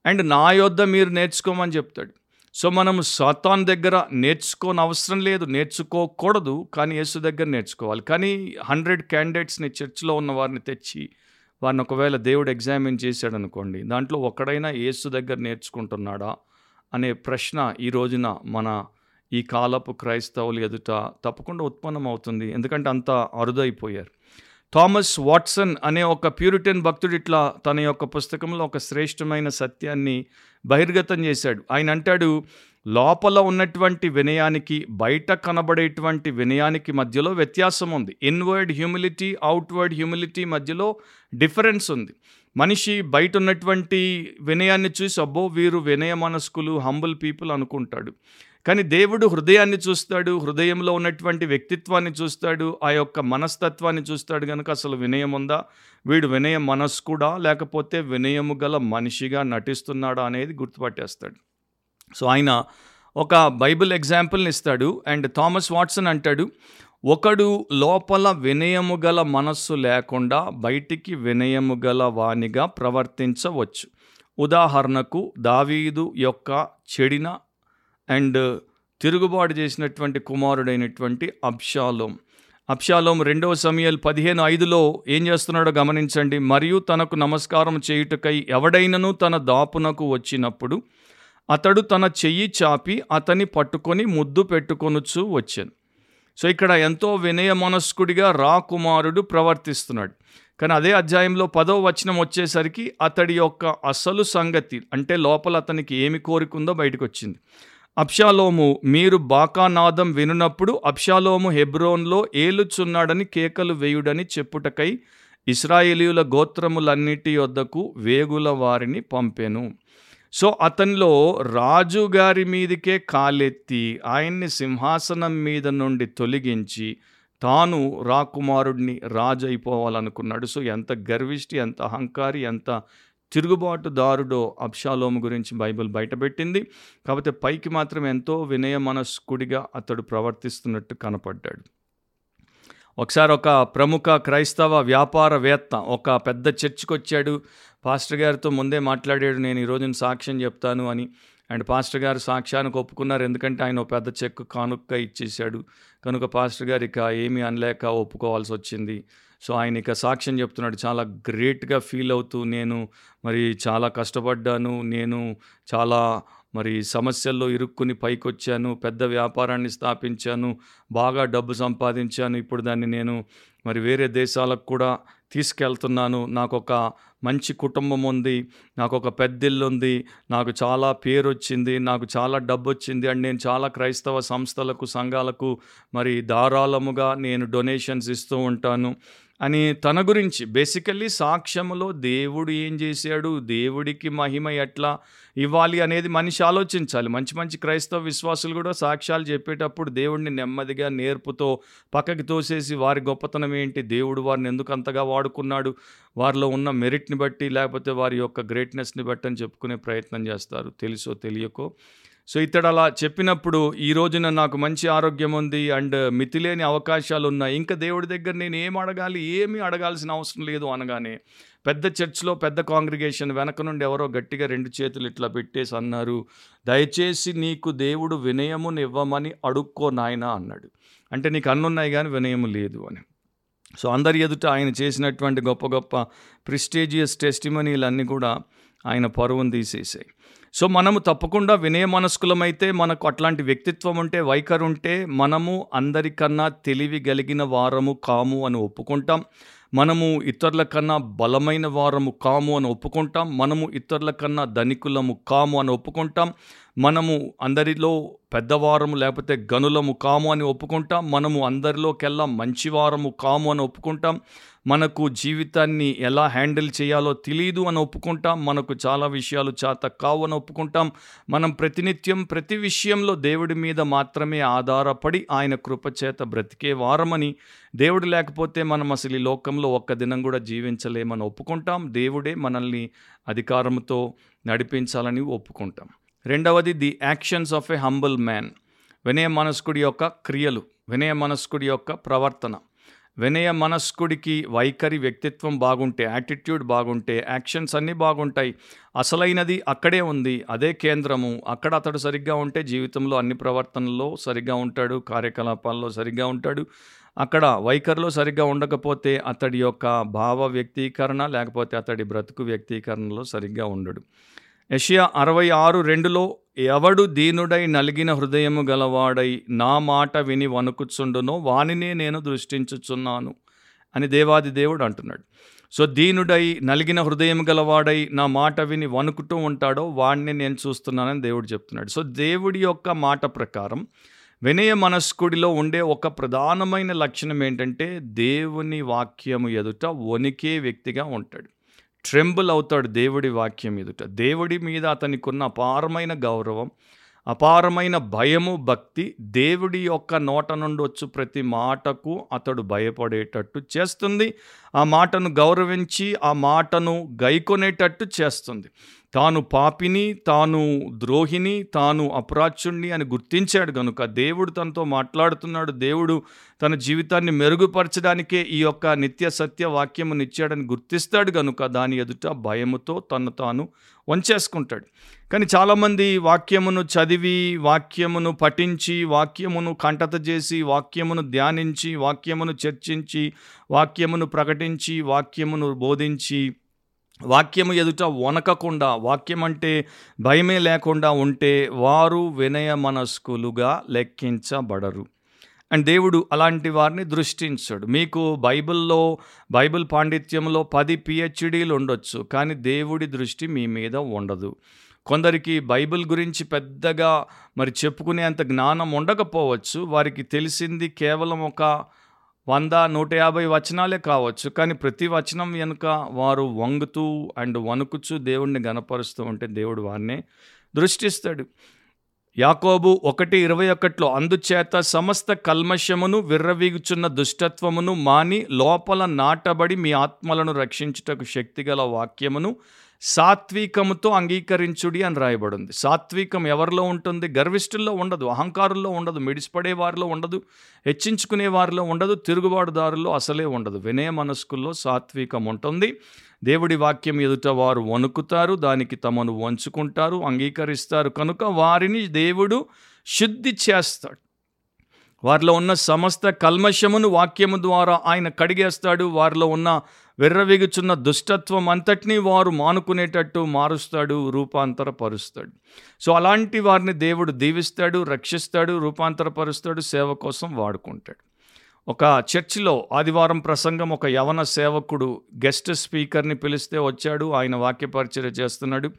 అండ్ నా యొద్ద మీరు నేర్చుకోమని చెప్తాడు. సో మనం సాతాన్ దగ్గర నేర్చుకోని అవసరం లేదు నేర్చుకోకూడదు కానీ యేసు దగ్గర నేర్చుకోవాలి. కానీ హండ్రెడ్ క్యాండిడేట్స్ని చర్చిలో ఉన్న వారిని తెచ్చి వారిని ఒకవేళ దేవుడు ఎగ్జామిన్ చేశాడు అనుకోండి దాంట్లో ఒక్కడైనా యేసు దగ్గర నేర్చుకుంటున్నాడా అనే ప్రశ్న ఈ రోజున మన ఈ కాలపు క్రైస్తవులు ఎదుట తప్పకుండా ఉత్పన్నం అవుతుంది ఎందుకంటే అంత అరుదైపోయారు. థామస్ వాట్సన్ అనే ఒక ప్యూరిటన్ భక్తుడు ఇట్లా తన యొక్క పుస్తకంలో ఒక శ్రేష్టమైన సత్యాన్ని బహిర్గతం చేశాడు. ఆయన అంటాడు లోపల ఉన్నటువంటి వినయానికి బయట కనబడేటువంటి వినయానికి మధ్యలో వ్యత్యాసం ఉంది. ఇన్వర్డ్ హ్యూమిలిటీ అవుట్వర్డ్ హ్యూమిలిటీ మధ్యలో డిఫరెన్స్ ఉంది. మనిషి బయట ఉన్నటువంటి వినయాన్ని చూసి అబ్బో వీరు వినయ మనస్కులు హంబుల్ పీపుల్ అనుకుంటాడు. కానీ దేవుడు హృదయాన్ని చూస్తాడు హృదయంలో ఉన్నటువంటి వ్యక్తిత్వాన్ని చూస్తాడు ఆ యొక్క మనస్తత్వాన్ని చూస్తాడు కనుక అసలు వినయం ఉందా? వీడు వినయ మనస్కుడా లేకపోతే వినయము గల మనిషిగా నటిస్తున్నాడా? అనేది గుర్తుపట్టేస్తాడు. సో ఆయన ఒక బైబిల్ ఎగ్జాంపుల్ని ఇస్తాడు అండ్ థామస్ వాట్సన్ అంటాడు ఒకడు లోపల వినయము గల మనస్సు లేకుండా బయటికి వినయము గల వానిగా ప్రవర్తించవచ్చు. ఉదాహరణకు దావీదు యొక్క చెడిన అండ్ తిరుగుబాటు చేసినటువంటి కుమారుడైనటువంటి అబ్షాలోం. అబ్షాలోం రెండవ సమయాలు పదిహేను ఐదులో ఏం చేస్తున్నాడో గమనించండి. మరియు తనకు నమస్కారం చేయుటకై ఎవడైనను తన దాపునకు వచ్చినప్పుడు అతడు తన చెయ్యి చాపి అతని పట్టుకొని ముద్దు పెట్టుకొనుచు వచ్చాను. సో ఇక్కడ ఎంతో వినయ మనస్కుడిగా రా కుమారుడు ప్రవర్తిస్తున్నాడు. కానీ అదే అధ్యాయంలో పదవ వచనం వచ్చేసరికి అతడి యొక్క అసలు సంగతి అంటే లోపల అతనికి ఏమి కోరికుందో బయటకు వచ్చింది అప్షాలోము మీరు బాకానాదం వినున్నప్పుడు అప్షాలోము హెబ్రోన్లో ఏలుచున్నాడని కేకలు వేయుడని చెప్పుటకై ఇస్రాయేలీయుల గోత్రములన్నిటి వద్దకు వేగుల వారిని పంపెను. సో అతనిలో రాజుగారి మీదకే కాలెత్తి ఆయన్ని సింహాసనం మీద నుండి తొలగించి తాను రాకుమారుడిని రాజు అయిపోవాలనుకున్నాడు సో ఎంత గర్విష్టి ఎంత అహంకారి ఎంత తిరుగుబాటుదారుడో అబ్షాలోము గురించి బైబిల్ బయటపెట్టింది. కాకపోతే పైకి మాత్రం ఎంతో వినయ మనస్కుడిగా అతడు ప్రవర్తిస్తున్నట్టు కనపడ్డాడు. ఒకసారి ఒక ప్రముఖ క్రైస్తవ వ్యాపారవేత్త ఒక పెద్ద చర్చికి వచ్చాడు పాస్టర్ గారితో ముందే మాట్లాడాడు నేను ఈ రోజున సాక్ష్యం చెప్తాను అని. అండ్ పాస్టర్ గారు సాక్ష్యానికి ఒప్పుకున్నారు ఎందుకంటే ఆయన ఒక పెద్ద చెక్ కానుక్క ఇచ్చేశాడు. కనుక పాస్టర్ గారు ఇక ఏమీ అనలేక ఒప్పుకోవాల్సి వచ్చింది. సో ఆయన ఇక సాక్ష్యం చెప్తున్నాడు. చాలా గ్రేట్గా ఫీల్ అవుతూ నేను మరి చాలా కష్టపడ్డాను. నేను చాలా మరి సమస్యల్లో ఇరుక్కుని పైకి వచ్చాను పెద్ద వ్యాపారాన్ని స్థాపించాను. బాగా డబ్బు సంపాదించాను. ఇప్పుడు దాన్ని నేను మరి వేరే దేశాలకు కూడా తీసుకెళ్తున్నాను. నాకు ఒక మంచి కుటుంబం ఉంది నాకు ఒక పెద్దిల్లు ఉంది నాకు చాలా పేరు వచ్చింది నాకు చాలా డబ్బు వచ్చింది అండ్ నేను చాలా క్రైస్తవ సంస్థలకు సంఘాలకు మరి ధారాళముగా నేను డొనేషన్స్ ఇస్తూ ఉంటాను. అని తన గురించి బేసికల్లీ సాక్ష్యములో దేవుడు ఏం చేశాడు? దేవుడికి మహిమ ఎట్లా ఇవ్వాలి అనేది మనిషి ఆలోచించాలి. మంచి మంచి క్రైస్తవ విశ్వాసులు కూడా సాక్ష్యాలు చెప్పేటప్పుడు దేవుడిని నెమ్మదిగా నేర్పుతో పక్కకి తోసేసి వారి గొప్పతనం ఏంటి? దేవుడు వారిని ఎందుకు అంతగా వాడుకున్నాడు? వారిలో ఉన్న మెరిట్ని బట్టి లేకపోతే వారి యొక్క గ్రేట్నెస్ని బట్టి అని చెప్పుకునే ప్రయత్నం చేస్తారు. తెలుసో తెలియకో? సో ఇతడు అలా చెప్పినప్పుడు ఈ రోజున నాకు మంచి ఆరోగ్యం ఉంది అండ్ మితిలేని అవకాశాలు ఉన్నాయి ఇంకా దేవుడి దగ్గర నేను ఏం అడగాలి ఏమీ అడగాల్సిన అవసరం లేదు అనగానే పెద్ద చర్చ్లో పెద్ద కాంగ్రిగేషన్ వెనక నుండి ఎవరో గట్టిగా రెండు చేతులు ఇట్లా పెట్టేసి అన్నారు దయచేసి నీకు దేవుడు వినయమును ఇవ్వమని అడుక్కో నాయనా అన్నాడు. అంటే నీకు అన్నున్నాయి కానీ వినయము లేదు అని. సో అందరి ఎదుట ఆయన చేసినటువంటి గొప్ప గొప్ప ప్రిస్టేజియస్ టెస్టిమనీలన్నీ కూడా ఆయన పరువును తీసేసాయి. సో మనము తప్పకుండా వినయ మనస్కులమైతే మనకు అట్లాంటి వ్యక్తిత్వం ఉంటే వైఖరి ఉంటే మనము అందరికన్నా తెలివి కలిగిన వారము కాము అని ఒప్పుకుంటాం. మనము ఇతరుల కన్నా బలమైన వారము కాము అని ఒప్పుకుంటాం. మనము ఇతరుల కన్నా ధనికులము కాము అని ఒప్పుకుంటాం. మనము అందరిలో పెద్దవారము లేకపోతే గనులము కాము అని ఒప్పుకుంటాం. మనము అందరిలోకెల్లా మంచివారము కాము అని ఒప్పుకుంటాం. మనకు జీవితాన్ని ఎలా హ్యాండిల్ చేయాలో తెలియదు అని ఒప్పుకుంటాం. మనకు చాలా విషయాలు చేత కావు అని ఒప్పుకుంటాం. మనం ప్రతినిత్యం ప్రతి విషయంలో దేవుడి మీద మాత్రమే ఆధారపడి ఆయన కృపచేత బ్రతికే వారమని దేవుడు లేకపోతే మనం అసలు ఈ లోకంలో ఒక్క దినం కూడా జీవించలేమని ఒప్పుకుంటాం. దేవుడే మనల్ని అధికారంతో నడిపించాలని ఒప్పుకుంటాం. రెండవది the actions of a humble man. వినయ మనస్కుడి యొక్క క్రియలు వినయ మనస్కుడి యొక్క ప్రవర్తన. వినయ మనస్కుడికి వైఖరి వ్యక్తిత్వం బాగుంటే యాటిట్యూడ్ బాగుంటే యాక్షన్స్ అన్నీ బాగుంటాయి. అసలైనది అక్కడే ఉంది అదే కేంద్రము. అక్కడ అతడు సరిగ్గా ఉంటే జీవితంలో అన్ని ప్రవర్తనలో సరిగ్గా ఉంటాడు కార్యకలాపాల్లో సరిగ్గా ఉంటాడు. అక్కడ వైఖరిలో సరిగ్గా ఉండకపోతే అతడి యొక్క భావ వ్యక్తీకరణ లేకపోతే అతడి బ్రతుకు వ్యక్తీకరణలో సరిగ్గా ఉండడు. యషియా అరవై ఆరు రెండులో ఎవడు దీనుడై నలిగిన హృదయము గలవాడై నా మాట విని వణుకుచుండునో వానినే నేను దృష్టించుచున్నాను అని దేవాది దేవుడు అంటున్నాడు. సో దీనుడై నలిగిన హృదయం గలవాడై నా మాట విని వణుకుతూ ఉంటాడో వాడిని నేను చూస్తున్నానని దేవుడు చెప్తున్నాడు. సో దేవుడి యొక్క మాట ప్రకారం వినయ మనస్కుడిలో ఉండే ఒక ప్రధానమైన లక్షణం ఏంటంటే దేవుని వాక్యము ఎదుట వణికే వ్యక్తిగా ఉంటాడు. ట్రెంబుల్ అవుతాడు దేవుడి వాక్యం ఎదుట. దేవుడి మీద అతనికున్న అపారమైన గౌరవం అపారమైన భయము భక్తి దేవుడి యొక్క నోట నుండి వచ్చు ప్రతి మాటకు అతడు భయపడేటట్టు చేస్తుంది. ఆ మాటను గౌరవించి ఆ మాటను గైకొనేటట్టు చేస్తుంది. తాను పాపిని తాను ద్రోహిని తాను అపరాచుణ్ణి అని గుర్తించాడు కనుక దేవుడు తనతో మాట్లాడుతున్నాడు. దేవుడు తన జీవితాన్ని మెరుగుపరచడానికే ఈ యొక్క నిత్య సత్య వాక్యమునిచ్చాడని గుర్తిస్తాడు కనుక దాని ఎదుట భయముతో తను తాను వంచేసుకుంటాడు. కానీ చాలామంది వాక్యమును చదివి వాక్యమును పఠించి వాక్యమును కంటత చేసి వాక్యమును ధ్యానించి వాక్యమును చర్చించి వాక్యమును ప్రకటించి వాక్యమును బోధించి వాక్యము ఎదుట వనకకుండా వాక్యం అంటే భయమే లేకుండా ఉంటే వారు వినయ మనస్కులుగా లెక్కించబడరు. అండ్ దేవుడు అలాంటి వారిని దృష్టించాడు. మీకు బైబిల్లో బైబిల్ పాండిత్యంలో పది పిహెచ్డీలు ఉండొచ్చు కానీ దేవుడి దృష్టి మీ మీద ఉండదు. కొందరికి బైబిల్ గురించి పెద్దగా మరి చెప్పుకునేంత జ్ఞానం ఉండకపోవచ్చు వారికి తెలిసింది కేవలం ఒక వంద నూట యాభై వచనాలే కావచ్చు కానీ ప్రతి వచనం వెనుక వారు వంగుతూ అండ్ వణుకుచూ దేవుణ్ణి గనపరుస్తూ ఉంటే దేవుడు వారిని దృష్టిస్తాడు. యాకోబు ఒకటి ఇరవై ఒకటిలో అందుచేత సమస్త కల్మషమును విర్రవీగుచున్న దుష్టత్వమును మాని లోపల నాటబడి మీ ఆత్మలను రక్షించుటకు శక్తిగల వాక్యమును సాత్వికముతో అంగీకరించుడి అని రాయబడింది. సాత్వికం ఎవరిలో ఉంటుంది? గర్విష్ఠుల్లో ఉండదు అహంకారుల్లో ఉండదు మిడిసిపడే వారిలో ఉండదు హెచ్చించుకునే వారిలో ఉండదు తిరుగుబాటుదారుల్లో అసలే ఉండదు. వినయ మనస్కుల్లో సాత్వికం ఉంటుంది. దేవుడి వాక్యం ఎదుట వారు వణుకుతారు దానికి తమను వంచుకుంటారు అంగీకరిస్తారు. కనుక వారిని దేవుడు శుద్ధి చేస్తాడు. వారిలో ఉన్న సమస్త కల్మషమును వాక్యము ద్వారా ఆయన కడిగేస్తాడు. వారిలో ఉన్న వెర్రవిగుచున్న దుష్టత్వం అంతటినీ వారు మానుకునేటట్టు మారుస్తాడు రూపాంతరపరుస్తాడు. సో అలాంటి వారిని దేవుడు దీవిస్తాడు రక్షిస్తాడు రూపాంతరపరుస్తాడు సేవ కోసం వాడుకుంటాడు. ఒక చర్చిలో ఆదివారం ప్రసంగం ఒక యవన సేవకుడు గెస్ట్ స్పీకర్ని పిలిస్తే వచ్చాడు. ఆయన వాక్యపరిచయ చేస్తున్నాడు.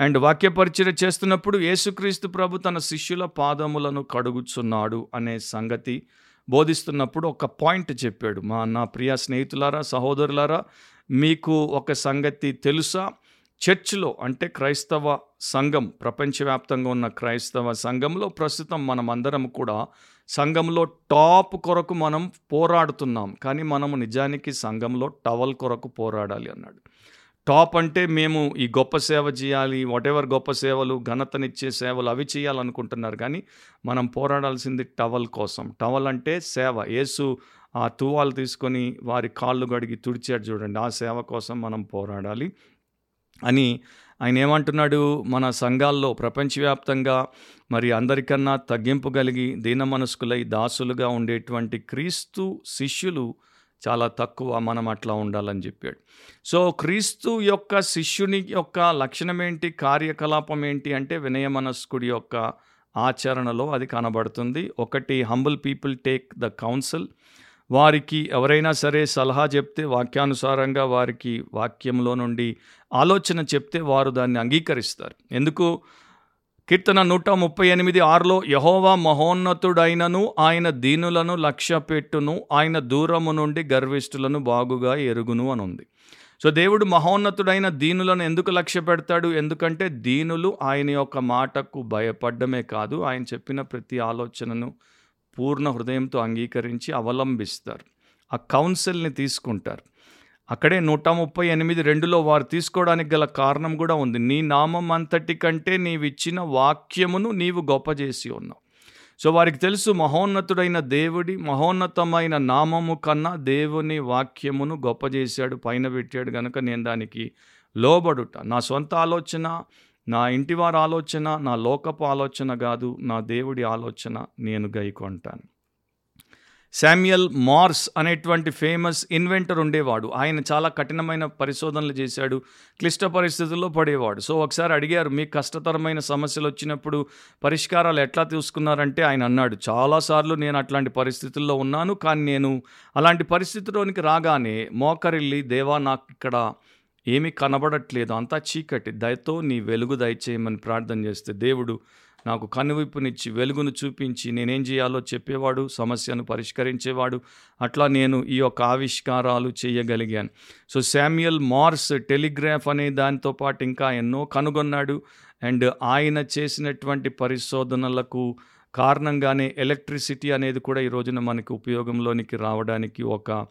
అండ్ వాక్యపరిచయ చేస్తున్నప్పుడు యేసుక్రీస్తు ప్రభు తన శిష్యుల పాదములను కడుగుచున్నాడు అనే సంగతి బోధిస్తున్నప్పుడు ఒక పాయింట్ చెప్పాడు. మా నా ప్రియ స్నేహితులారా సహోదరులారా మీకు ఒక సంగతి తెలుసా? చర్చ్లో అంటే క్రైస్తవ సంఘం ప్రపంచవ్యాప్తంగా ఉన్న క్రైస్తవ సంఘంలో ప్రస్తుతం మనం అందరం కూడా సంఘంలో టాప్ కొరకు మనం పోరాడుతున్నాం. కానీ మనము నిజానికి సంఘంలో టవల్ కొరకు పోరాడాలి అన్నాడు. టాప్ అంటే మేము ఈ గొప్ప సేవ చేయాలి వాటెవర్ గొప్ప సేవలు ఘనతనిచ్చే సేవలు అవి చేయాలనుకుంటున్నారు. కానీ మనం పోరాడాల్సింది టవల్ కోసం. టవల్ అంటే సేవ. యేసు ఆ తువాలు తీసుకొని వారి కాళ్ళు గడిగి తుడిచాడు చూడండి. ఆ సేవ కోసం మనం పోరాడాలి అని ఆయన ఏమంటున్నాడు? మన సంఘాల్లో ప్రపంచవ్యాప్తంగా మరి అందరికన్నా తగ్గింపు కలిగి దీన మనస్కులై దాసులుగా ఉండేటువంటి క్రీస్తు శిష్యులు చాలా తక్కువ మనం అట్లా ఉండాలని చెప్పాడు. సో క్రీస్తు యొక్క శిష్యుని యొక్క లక్షణం ఏంటి? కార్యకలాపం ఏంటి? అంటే వినయ మనస్కుడి యొక్క ఆచరణలో అది కనబడుతుంది. ఒకటి humble people take the counsel వారికి ఎవరైనా సరే సలహా చెప్తే వాక్యానుసారంగా వారికి వాక్యంలో నుండి ఆలోచన చెప్తే వారు దాన్ని అంగీకరిస్తారు. ఎందుకు? కీర్తన నూట ముప్పై ఎనిమిది ఆరులో యహోవా మహోన్నతుడైనను ఆయన దీనులను లక్ష్య పెట్టును ఆయన దూరము నుండి గర్విష్ఠులను బాగుగా ఎరుగును అని ఉంది సో దేవుడు మహోన్నతుడైన దీనులను ఎందుకు లక్ష్య పెడతాడు ఎందుకంటే దీనులు ఆయన యొక్క మాటకు భయపడ్డమే కాదు ఆయన చెప్పిన ప్రతి ఆలోచనను పూర్ణ హృదయంతో అంగీకరించి అవలంబిస్తారు. ఆ కౌన్సిల్ని తీసుకుంటారు. అక్కడే నూట ముప్పై ఎనిమిది రెండులో వారు తీసుకోవడానికి గల కారణం కూడా ఉంది. నీ నామం అంతటి కంటే నీవిచ్చిన వాక్యమును నీవు గొప్ప చేసి ఉన్నావు. సో వారికి తెలుసు మహోన్నతుడైన దేవుడి మహోన్నతమైన నామము కన్నా దేవుని వాక్యమును గొప్ప చేశాడు పైన పెట్టాడు కనుక నేను దానికి లోబడుట. నా సొంత ఆలోచన నా ఇంటివారి ఆలోచన నా లోకపు ఆలోచన కాదు నా దేవుడి ఆలోచన నేను గైకొంటాను. శామ్యుయల్ మార్స్ అనేటువంటి ఫేమస్ ఇన్వెంటర్ ఉండేవాడు. ఆయన చాలా కఠినమైన పరిశోధనలు చేశాడు. క్లిష్ట పరిస్థితుల్లో పడేవాడు. సో ఒకసారి అడిగారు మీకు కష్టతరమైన సమస్యలు వచ్చినప్పుడు పరిష్కారాలు ఎట్లా తీసుకున్నారంటే? ఆయన అన్నాడు చాలాసార్లు నేను అట్లాంటి పరిస్థితుల్లో ఉన్నాను కానీ నేను అలాంటి పరిస్థితిలోనికి రాగానే మోకరిల్లి దేవా నాకు ఇక్కడ ఏమీ కనబడట్లేదు. అంతా చీకటి. దయతో నీ వెలుగు దయచేయమని ప్రార్థన చేస్తే దేవుడు నాకు కనువిప్పునిచ్చి వెలుగును చూపించి నేనేం చేయాలో చెప్పేవాడు సమస్యను పరిష్కరించేవాడు. అట్లా నేను ఈ యొక్క ఆవిష్కారాలు చేయగలిగాను. సో శామ్యుయల్ మార్స్ టెలిగ్రాఫ్ అనే దానితో పాటు ఇంకా ఎన్నో కనుగొన్నాడు. అండ్ ఆయన చేసినటువంటి పరిశోధనలకు కారణంగానే ఎలక్ట్రిసిటీ అనేది కూడా ఈ రోజున మనకి ఉపయోగంలోనికి రావడానికి ఒక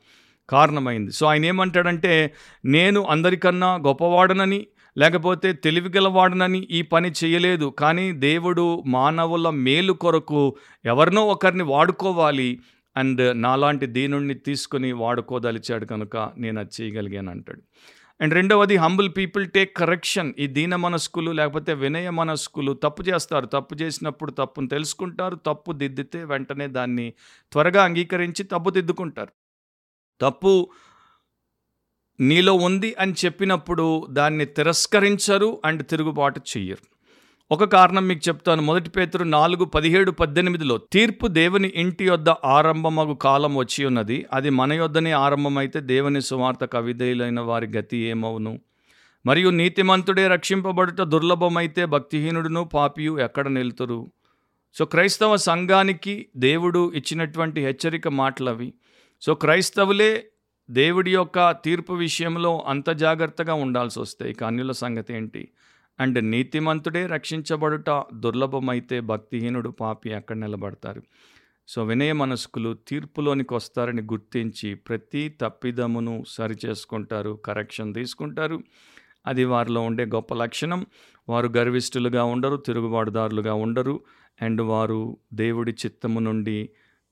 కారణమైంది. సో ఆయన ఏమంటాడంటే నేను అందరికన్నా గొప్పవాడనని లేకపోతే తెలివిగలవాడనని ఈ పని చేయలేదు. కానీ దేవుడు మానవుల మేలు కొరకు ఎవరినో ఒకరిని వాడుకోవాలి. అండ్ నాలాంటి దీనుణ్ణి తీసుకొని వాడుకోదలిచాడు కనుక నేను అది చేయగలిగాను అంటాడు. అండ్ రెండవది హంబుల్ పీపుల్ టేక్ కరెక్షన్ ఈ దీన మనస్కులు లేకపోతే వినయ మనస్కులు తప్పు చేస్తారు. తప్పు చేసినప్పుడు తప్పును తెలుసుకుంటారు. తప్పు దిద్దితే వెంటనే దాన్ని త్వరగా అంగీకరించి తప్పు దిద్దుకుంటారు. తప్పు నీలో ఉంది అని చెప్పినప్పుడు దాన్ని తిరస్కరించరు అండ్ తిరుగుబాటు చెయ్యరు. ఒక కారణం మీకు చెప్తాను. మొదటి పేతురు నాలుగు పదిహేడు పద్దెనిమిదిలో తీర్పు దేవుని ఇంటి యొద్ద ఆరంభమగు కాలం వచ్చి ఉన్నది. అది మన యొద్దనే ఆరంభమైతే దేవుని సువార్త కవిధేయులైన వారి గతి ఏమవును? మరియు నీతిమంతుడే రక్షింపబడుట దుర్లభమైతే భక్తిహీనుడును పాపియు ఎక్కడ నిలుతురు? సో క్రైస్తవ సంఘానికి దేవుడు ఇచ్చినటువంటి హెచ్చరిక మాటలవి. సో క్రైస్తవులే దేవుడి యొక్క తీర్పు విషయంలో అంత జాగ్రత్తగా ఉండాల్సి వస్తే ఇక అన్యుల సంగతి ఏంటి అండ్ నీతిమంతుడే రక్షించబడుట దుర్లభమైతే భక్తిహీనుడు పాపి అక్కడ నిలబడతారు. సో వినయ మనస్కులు తీర్పులోనికి వస్తారని గుర్తించి ప్రతి తప్పిదమును సరిచేసుకుంటారు కరెక్షన్ తీసుకుంటారు. అది వారిలో ఉండే గొప్ప లక్షణం. వారు గర్విష్ఠులుగా ఉండరు తిరుగుబాటుదారులుగా ఉండరు. అండ్ వారు దేవుడి చిత్తము నుండి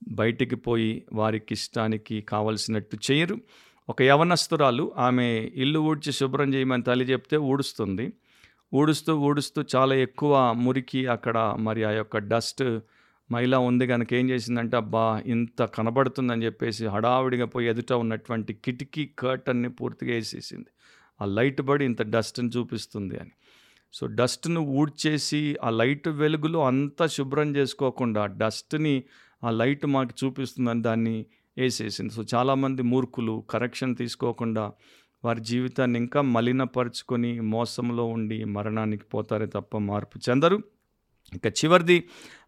బయటికి పోయి వారికి ఇష్టానికి కావలసినట్టు చేయరు. ఒక యవనస్తురాలు ఆమె ఇల్లు ఊడ్చి శుభ్రం చేయమని తల్లి చెప్తే ఊడుస్తుంది. ఊడుస్తూ ఊడుస్తూ చాలా ఎక్కువ మురికి అక్కడ మరి ఆ యొక్క డస్ట్ మైలా ఉంది కనుక ఏం చేసిందంటే అబ్బా ఇంత కనబడుతుందని చెప్పేసి హడావిడిగా పోయి ఎదుట ఉన్నటువంటి కిటికీ కర్టన్ని పూర్తిగా వేసేసింది. ఆ లైట్ బడి ఇంత డస్ట్ని చూపిస్తుంది అని. సో డస్ట్ను ఊడ్చేసి ఆ లైట్ వెలుగులో అంతా శుభ్రం చేసుకోకుండా డస్ట్ని ఆ లైట్ మాకు చూపిస్తుందని దాన్ని వేసేసింది సో చాలామంది మూర్ఖులు కరెక్షన్ తీసుకోకుండా వారి జీవితాన్ని ఇంకా మలినపరుచుకొని మోసంలో ఉండి మరణానికి పోతారే తప్ప మార్పు చెందరు. ఇక చివరిది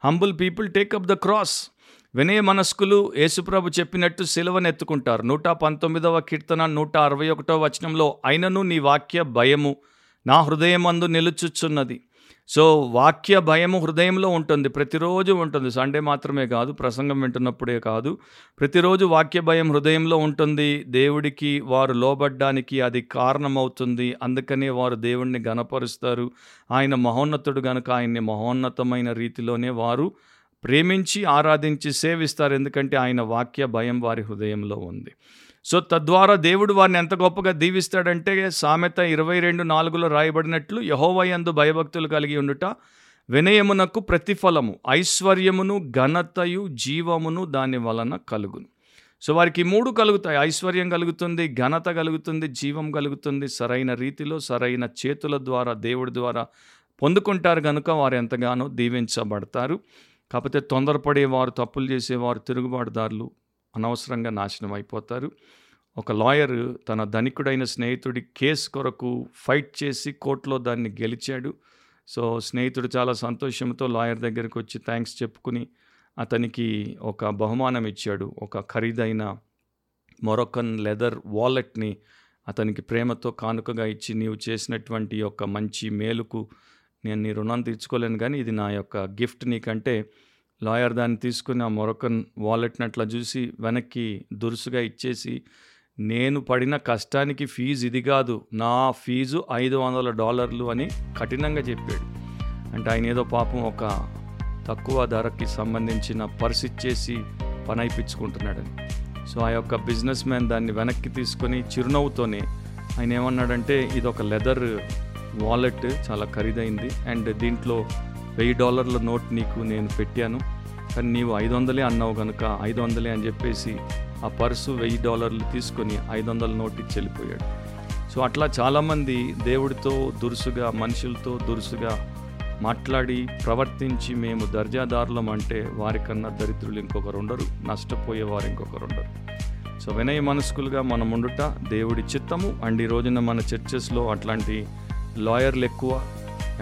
humble people take up the cross వినయ మనస్కులు యేసుప్రభు చెప్పినట్టు సిలువనెత్తుకుంటారు నూట పంతొమ్మిదవ కీర్తన నూట అరవై ఒకటో వచనంలో అయినను నీ వాక్య భయము నా హృదయమందు నిలుచుచున్నది. సో వాక్య భయము హృదయంలో ఉంటుంది. ప్రతిరోజు ఉంటుంది. సండే మాత్రమే కాదు ప్రసంగం వింటున్నప్పుడే కాదు. ప్రతిరోజు వాక్య భయం హృదయంలో ఉంటుంది. దేవుడికి వారు లోబడ్డానికి అది కారణమవుతుంది. అందుకనే వారు దేవుణ్ణి గనపరుస్తారు ఆయన మహోన్నతుడు గనుక ఆయన్ని మహోన్నతమైన రీతిలోనే వారు ప్రేమించి ఆరాధించి సేవిస్తారు. ఎందుకంటే ఆయన వాక్య భయం వారి హృదయంలో ఉంది. సో తద్వారా దేవుడు వారిని ఎంత గొప్పగా దీవిస్తాడంటే సామెత ఇరవై రెండు నాలుగులో రాయబడినట్లు యహోవయందు భయభక్తులు కలిగి ఉండుట వినయమునకు ప్రతిఫలము ఐశ్వర్యమును ఘనతయు జీవమును దాని వలన కలుగును. సో వారికి మూడు కలుగుతాయి. ఐశ్వర్యం కలుగుతుంది ఘనత కలుగుతుంది జీవం కలుగుతుంది సరైన రీతిలో సరైన చేతుల ద్వారా దేవుడి ద్వారా పొందుకుంటారు కనుక వారు ఎంతగానో దీవించబడతారు. కాకపోతే తొందరపడే వారు తప్పులు చేసేవారు తిరుగుబాటుదారులు అనవసరంగా నాశనం అయిపోతారు. ఒక లాయర్ తన ధనికుడైన స్నేహితుడి కేసు కొరకు ఫైట్ చేసి కోర్టులో దాన్ని గెలిచాడు. సో స్నేహితుడు చాలా సంతోషంతో లాయర్ దగ్గరికి వచ్చి థ్యాంక్స్ చెప్పుకుని అతనికి ఒక బహుమానం ఇచ్చాడు. ఒక ఖరీదైన మొరొకన్ లెదర్ వాలెట్ని అతనికి ప్రేమతో కానుకగా ఇచ్చి నీవు చేసినటువంటి యొక్క మంచి మేలుకు నేను నీ రుణం తీర్చుకోలేను కానీ ఇది నా యొక్క గిఫ్ట్ నీకంటే లాయర్ దాన్ని తీసుకుని ఆ మొరొకన్ వాలెట్ని అట్లా చూసి వెనక్కి దురుసుగా ఇచ్చేసి నేను పడిన కష్టానికి ఫీజు ఇది కాదు నా ఫీజు ఐదు వందల డాలర్లు అని కఠినంగా చెప్పాడు. అంటే ఆయన ఏదో పాపం ఒక తక్కువ ధరకి సంబంధించిన పరిస్థితి చేసి పని అయిపించుకుంటున్నాడని. సో ఆ యొక్క బిజినెస్ మ్యాన్ దాన్ని వెనక్కి తీసుకొని చిరునవ్వుతోనే ఆయన ఏమన్నాడంటే ఇది ఒక లెదర్ వాలెట్ చాలా ఖరీదైంది. అండ్ దీంట్లో వెయ్యి డాలర్ల నోట్ నీకు నేను పెట్టాను. కానీ నీవు ఐదు వందలే అన్నావు కనుక ఐదు వందలే అని చెప్పేసి ఆ పర్సు వెయ్యి డాలర్లు తీసుకొని ఐదు వందల నోట్ ఇచ్చి వెళ్ళిపోయాడు సో అట్లా చాలామంది దేవుడితో దురుసుగా మనుషులతో దురుసుగా మాట్లాడి ప్రవర్తించి మేము దర్జాదారులం అంటే వారికన్నా దరిద్రులు ఇంకొకరు ఉండరు నష్టపోయే వారు ఇంకొకరు ఉండరు. సో వినయ మనస్కులుగా మనం ఉండుట దేవుడి చిత్తము. అండ్ ఈ రోజున మన చర్చెస్లో అట్లాంటి లాయర్లు ఎక్కువ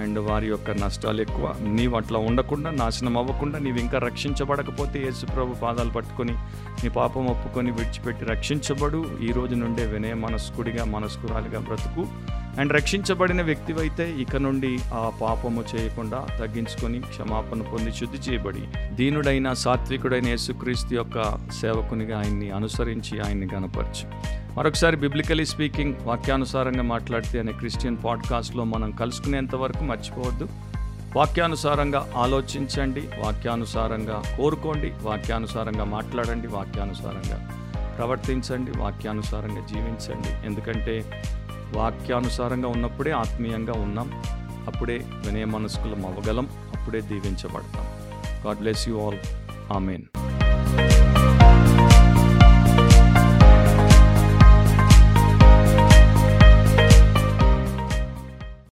అండ్ వారి యొక్క నష్టాలు ఎక్కువ. నీవు అట్లా ఉండకుండా నాశనం అవ్వకుండా నీవు ఇంకా రక్షించబడకపోతే యేసుప్రభు పాదాలు పట్టుకొని నీ పాపం ఒప్పుకొని విడిచిపెట్టి రక్షించబడు. ఈ రోజు నుండే వినయ మనస్కుడిగా మనస్కురాలిగా బ్రతుకు. అండ్ రక్షించబడిన వ్యక్తివైతే ఇక నుండి ఆ పాపము చేయకుండా తగ్గించుకొని క్షమాపణ పొంది శుద్ధి చేయబడి దీనుడైన సాత్వికుడైన యేసుక్రీస్తు యొక్క సేవకునిగా ఆయన్ని అనుసరించి ఆయన్ని గనపరచు మరొకసారి బిబ్లికలీ స్పీకింగ్ వాక్యానుసారంగా మాట్లాడితే అనే క్రిస్టియన్ పాడ్కాస్ట్లో మనం కలుసుకునేంత వరకు మర్చిపోవద్దు. వాక్యానుసారంగా ఆలోచించండి వాక్యానుసారంగా కోరుకోండి వాక్యానుసారంగా మాట్లాడండి వాక్యానుసారంగా ప్రవర్తించండి వాక్యానుసారంగా జీవించండి. ఎందుకంటే వాక్యానుసారంగా ఉన్నప్పుడే ఆత్మీయంగా ఉన్నాం. అప్పుడే వినయ మనస్కులం అవ్వగలం అప్పుడే దీవించబడతాం. God bless you all. Amen.